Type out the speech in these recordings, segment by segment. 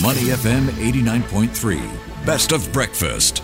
Money FM 89.3. Best of breakfast.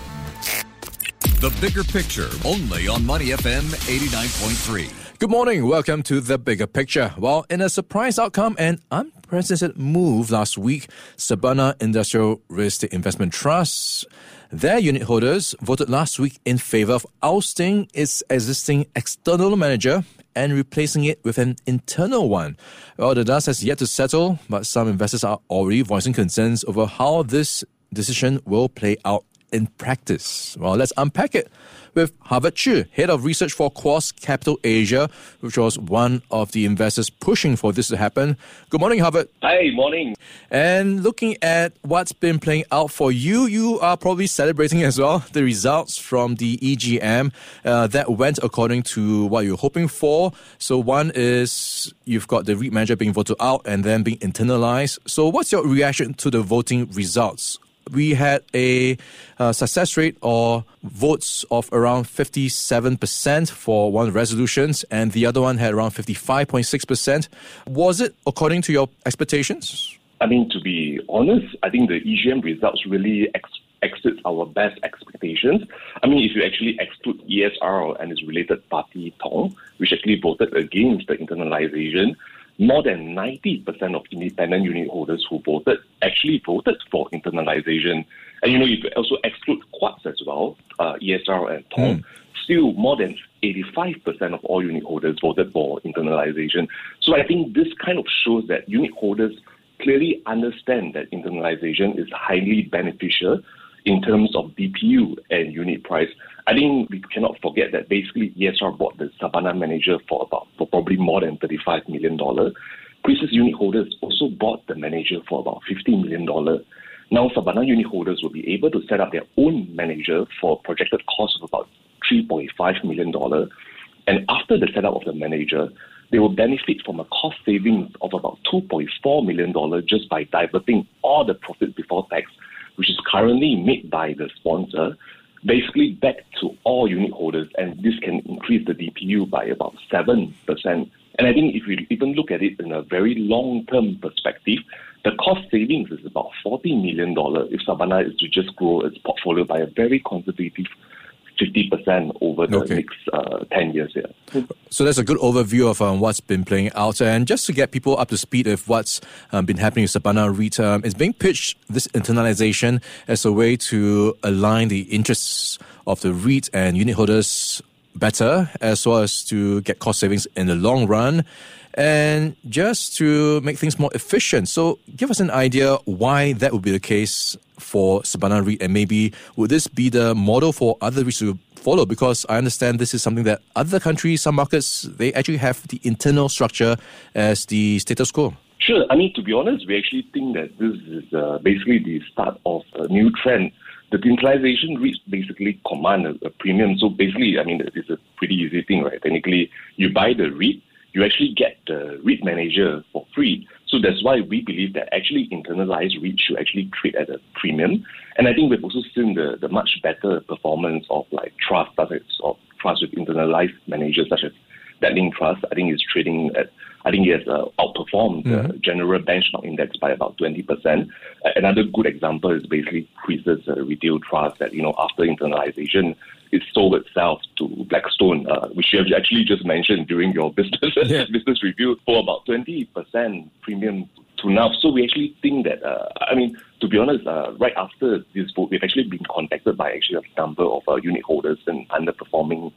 The bigger picture only on Money FM 89.3. Good morning. Welcome to the bigger picture. Well, in a surprise outcome and unprecedented move last week, Sabana Industrial Real Estate Investment Trust, their unit holders voted last week in favor of ousting its existing external manager and replacing it with an internal one. Well, the dust has yet to settle, but some investors are already voicing concerns over how this decision will play out in practice. Well, let's unpack it with Havard Chi, head of research for Quarz Capital Asia, which was one of the investors pushing for this to happen. Good morning, Havard. Hey, morning. And looking at what's been playing out for you, you are probably celebrating as well the results from the EGM uh, that went according to what you're hoping for. So, one is you've got the REIT manager being voted out and then being internalized. So, what's your reaction to the voting results? We had a uh, success rate or votes of around 57% for one resolutions, and the other one had around 55.6%. Was it according to your expectations? I mean, to be honest, I think the EGM results really ex- exceed our best expectations. I mean, if you actually exclude ESR and its related party Tong, which actually voted against the internalization, more than 90% of independent unit holders who voted actually voted for internalization. And you know, if you also exclude Quarz as well, uh, ESR and Tong, mm. still more than 85% of all unit holders voted for internalization. So I think this kind of shows that unit holders clearly understand that internalization is highly beneficial in terms of DPU and unit price. I think we cannot forget that basically ESR bought the Sabana manager for about for probably more than $35 million. Chris's unit holders also bought the manager for about $15 million. Now Sabana unit holders will be able to set up their own manager for projected cost of about $3.5 million. And after the setup of the manager, they will benefit from a cost savings of about $2.4 million just by diverting all the profit before tax which is currently made by the sponsor, basically back to all unit holders, and this can increase the DPU by about 7%. And I think if we even look at it in a very long term perspective, the cost savings is about $40 million if Sabana is to just grow its portfolio by a very conservative 50% over the okay. next uh, 10 years. Yeah. So that's a good overview of um, what's been playing out. And just to get people up to speed with what's um, been happening with Sabana REIT, um, it's being pitched, this internalization, as a way to align the interests of the REIT and unit holders better, as well as to get cost savings in the long run and just to make things more efficient. So, give us an idea why that would be the case for Sabana REIT, and maybe would this be the model for other REITs to follow? Because I understand this is something that other countries, some markets, they actually have the internal structure as the status quo. Sure. I mean, to be honest, we actually think that this is uh, basically the start of a new trend. The internalization REITs basically command a, a premium. So basically, I mean, it's a pretty easy thing, right? Technically, you buy the REIT, you actually get the REIT manager for free. So that's why we believe that actually internalized REIT should actually trade at a premium. And I think we've also seen the, the much better performance of like trust, assets of trust with internalized managers such as that Link Trust. I think is trading at I think it has uh, outperformed mm-hmm. the general benchmark index by about 20%. Uh, another good example is basically Chris's uh, retail trust that, you know, after internalization, it sold itself to Blackstone, uh, which you have actually just mentioned during your business yeah. business review for about 20% premium to now. So we actually think that, uh, I mean, to be honest, uh, right after this vote, we've actually been contacted by actually a number of uh, unit holders and underperforming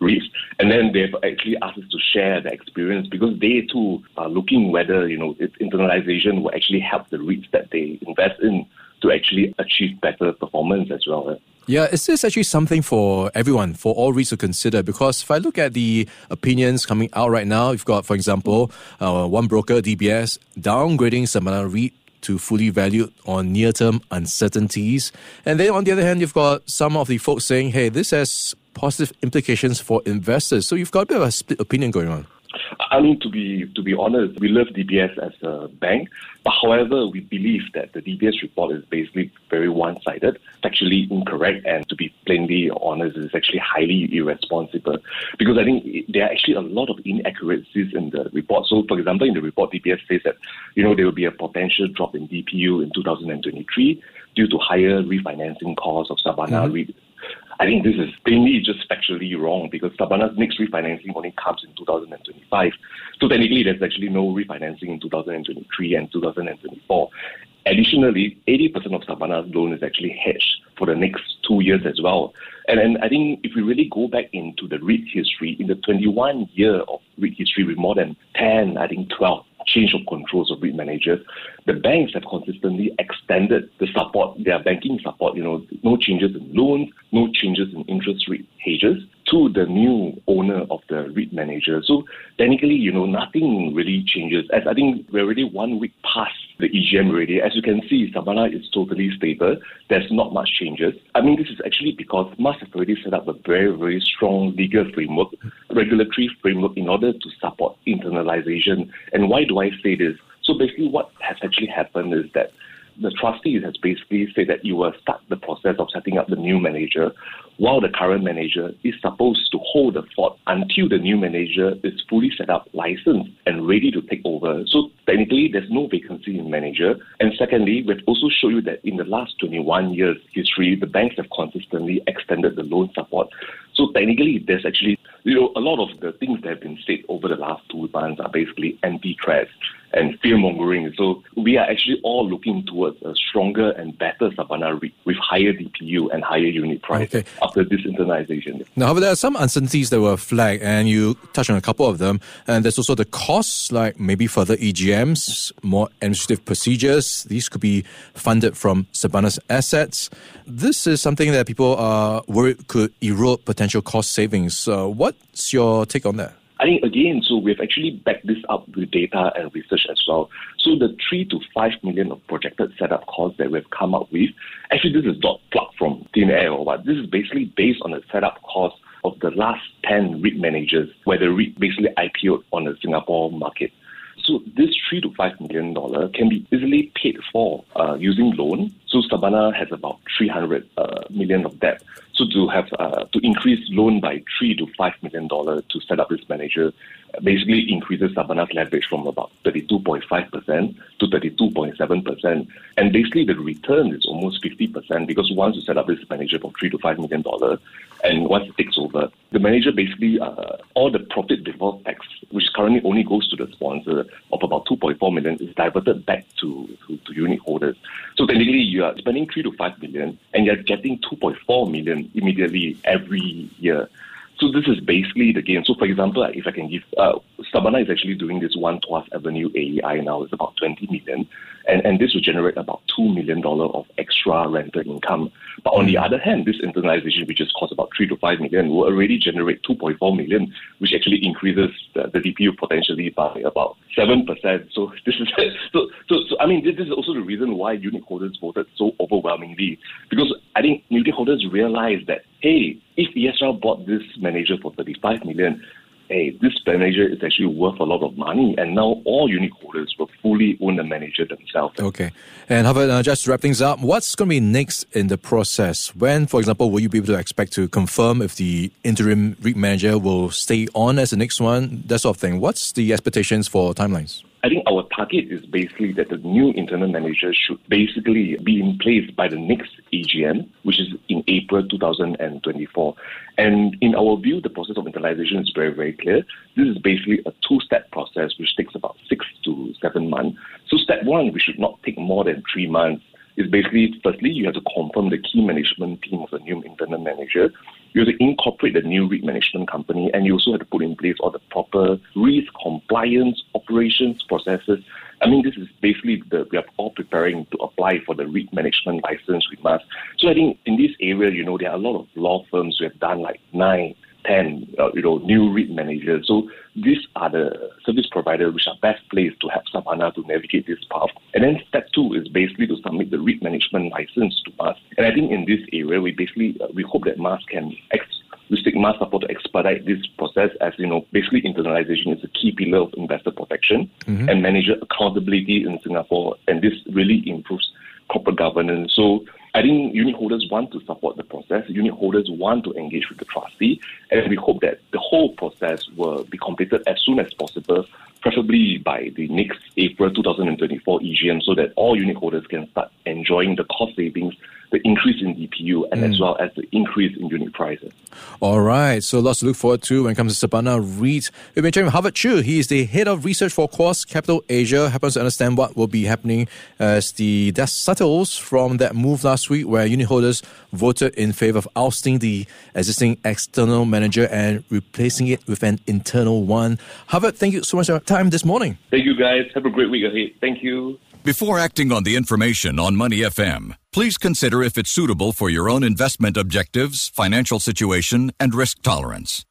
REITs. And then they've actually asked us to share the experience because they too are looking whether, you know, its internalization will actually help the REITs that they invest in to actually achieve better performance as well. Yeah, is this actually something for everyone, for all REITs to consider? Because if I look at the opinions coming out right now, you've got, for example, uh, one broker, DBS, downgrading Sabana REIT to fully valued on near term uncertainties. And then on the other hand, you've got some of the folks saying, hey, this has positive implications for investors. So you've got a bit of a split opinion going on. I mean, to be to be honest, we love DBS as a bank, but however, we believe that the DBS report is basically very one-sided, factually incorrect, and to be plainly honest, is actually highly irresponsible. Because I think there are actually a lot of inaccuracies in the report. So, for example, in the report, DBS says that you know there will be a potential drop in DPU in 2023 due to higher refinancing costs of Sabana mm-hmm. I think this is plainly just factually wrong because Sabana's next refinancing only comes in 2025. So technically, there's actually no refinancing in 2023 and 2024. Additionally, 80% of Sabana's loan is actually hedged for the next two years as well. And I think if we really go back into the REIT history, in the 21 year of REIT history with more than 10, I think 12 change of controls of REIT managers, the banks have consistently extended the support, their banking support, you know, no changes in loans, no changes in interest rate hedges to the new owner of the REIT manager. So technically, you know, nothing really changes. As I think we're already one week past the EGM already. As you can see, Sabana is totally stable. There's not much changes. I mean, this is actually because MAS have already set up a very, very strong legal framework, regulatory framework in order to support internalization. And why do I say this? So basically, what has actually happened is that the trustees has basically said that you will start the process of setting up the new manager while the current manager is supposed to hold the fort until the new manager is fully set up, licensed, and ready to take over. So technically, there's no vacancy in manager. And secondly, we've also shown you that in the last 21 years history, the banks have consistently extended the loan support. So technically, there's actually you know, a lot of the things that have been said over the last two months are basically empty threats and fear mongering. So we are actually all looking towards a stronger and better Sabana REIT with higher DPU and higher unit price okay. after this internalization. Now, however, there are some uncertainties that were flagged, and you touched on a couple of them. And there's also the costs, like maybe further EGMs, more administrative procedures. These could be funded from Sabana's assets. This is something that people are worried could erode potential cost savings. Uh, what's your take on that? I think again, so we've actually backed this up with data and research as well. So the three to five million of projected setup costs that we've come up with, actually this is not plucked from thin air or what. This is basically based on the setup cost of the last 10 REIT managers, where the REIT basically IPO'd on the Singapore market. So this three to five million dollar can be easily paid for uh, using loan. So Sabana has about 300 uh, million of debt. So to have uh, to increase loan by three to five million dollar to set up this manager basically increases Sabana's leverage from about 32.5% to 32.7%. And basically the return is almost 50% because once you set up this manager for three to five million dollars and once it takes over, the manager basically uh, all the profit before tax, which currently only goes to the sponsor of about 2.4 million, is diverted back to, to, to unit holders. So technically you are spending three to five million and you're getting 2.4 million immediately every year. So this is basically the game. So for example, if I can give, uh, Sabana is actually doing this one Tuas Avenue AEI now. It's about 20 million. And, and this will generate about $2 million of extra rental income. But on the mm. other hand, this internalization, which just cost about 3 to 5 million, will already generate 2.4 million, which actually increases the, the DPU potentially by about 7%. So this is, so, so, so I mean, this, is also the reason why unit holders voted so overwhelmingly. Because I think unit holders realized that, hey, if ESR bought this manager for 35 million, hey, this manager is actually worth a lot of money, and now all unit holders will fully own the manager themselves. Okay. And Havard, uh, just to wrap things up, what's going to be next in the process? When, for example, will you be able to expect to confirm if the interim REIT manager will stay on as the next one? That sort of thing. What's the expectations for timelines? I think our target is basically that the new internal manager should basically be in place by the next AGM, which is in April 2024. And in our view, the process of internalization is very, very clear. This is basically a two-step process which takes about six to seven months. So step one, we should not take more than three months is basically firstly you have to confirm the key management team of the new internal manager. You have to incorporate the new REIT management company, and you also have to put in place all the proper risk compliance operations processes. I mean, this is basically the we are all preparing to apply for the REIT management license with us. So I think in this area, you know, there are a lot of law firms who have done like nine 10, uh, you know, new REIT managers. So these are the service providers which are best placed to help Sabana to navigate this path. And then step two is basically to submit the REIT management license to MAS. And I think in this area, we basically, uh, we hope that MAS can ex- we Sigma support to expedite this process as, you know, basically internalization is a key pillar of investor protection mm-hmm. and manager accountability in Singapore. And this really improves corporate governance. So I think unit holders want to support the process. Unit holders want to engage with the trustee, and we hope that the whole process will be completed as soon as possible, preferably by the next April 2024 EGM, so that all unit holders can start enjoying the cost savings the increase in DPU and mm. as well as the increase in unit prices. All right, so lots to look forward to when it comes to Sabana REIT. We've been chatting with Havard Chi. He is the head of research for Quarz Capital Asia. Happens to understand what will be happening as the dust settles from that move last week where unit holders voted in favor of ousting the existing external manager and replacing it with an internal one. Havard, thank you so much for your time this morning. Thank you, guys. Have a great week ahead. Thank you. Before acting on the information on Money FM, please consider if it's suitable for your own investment objectives, financial situation, and risk tolerance.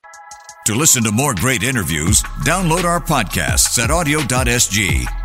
To listen to more great interviews, download our podcasts at awedio.sg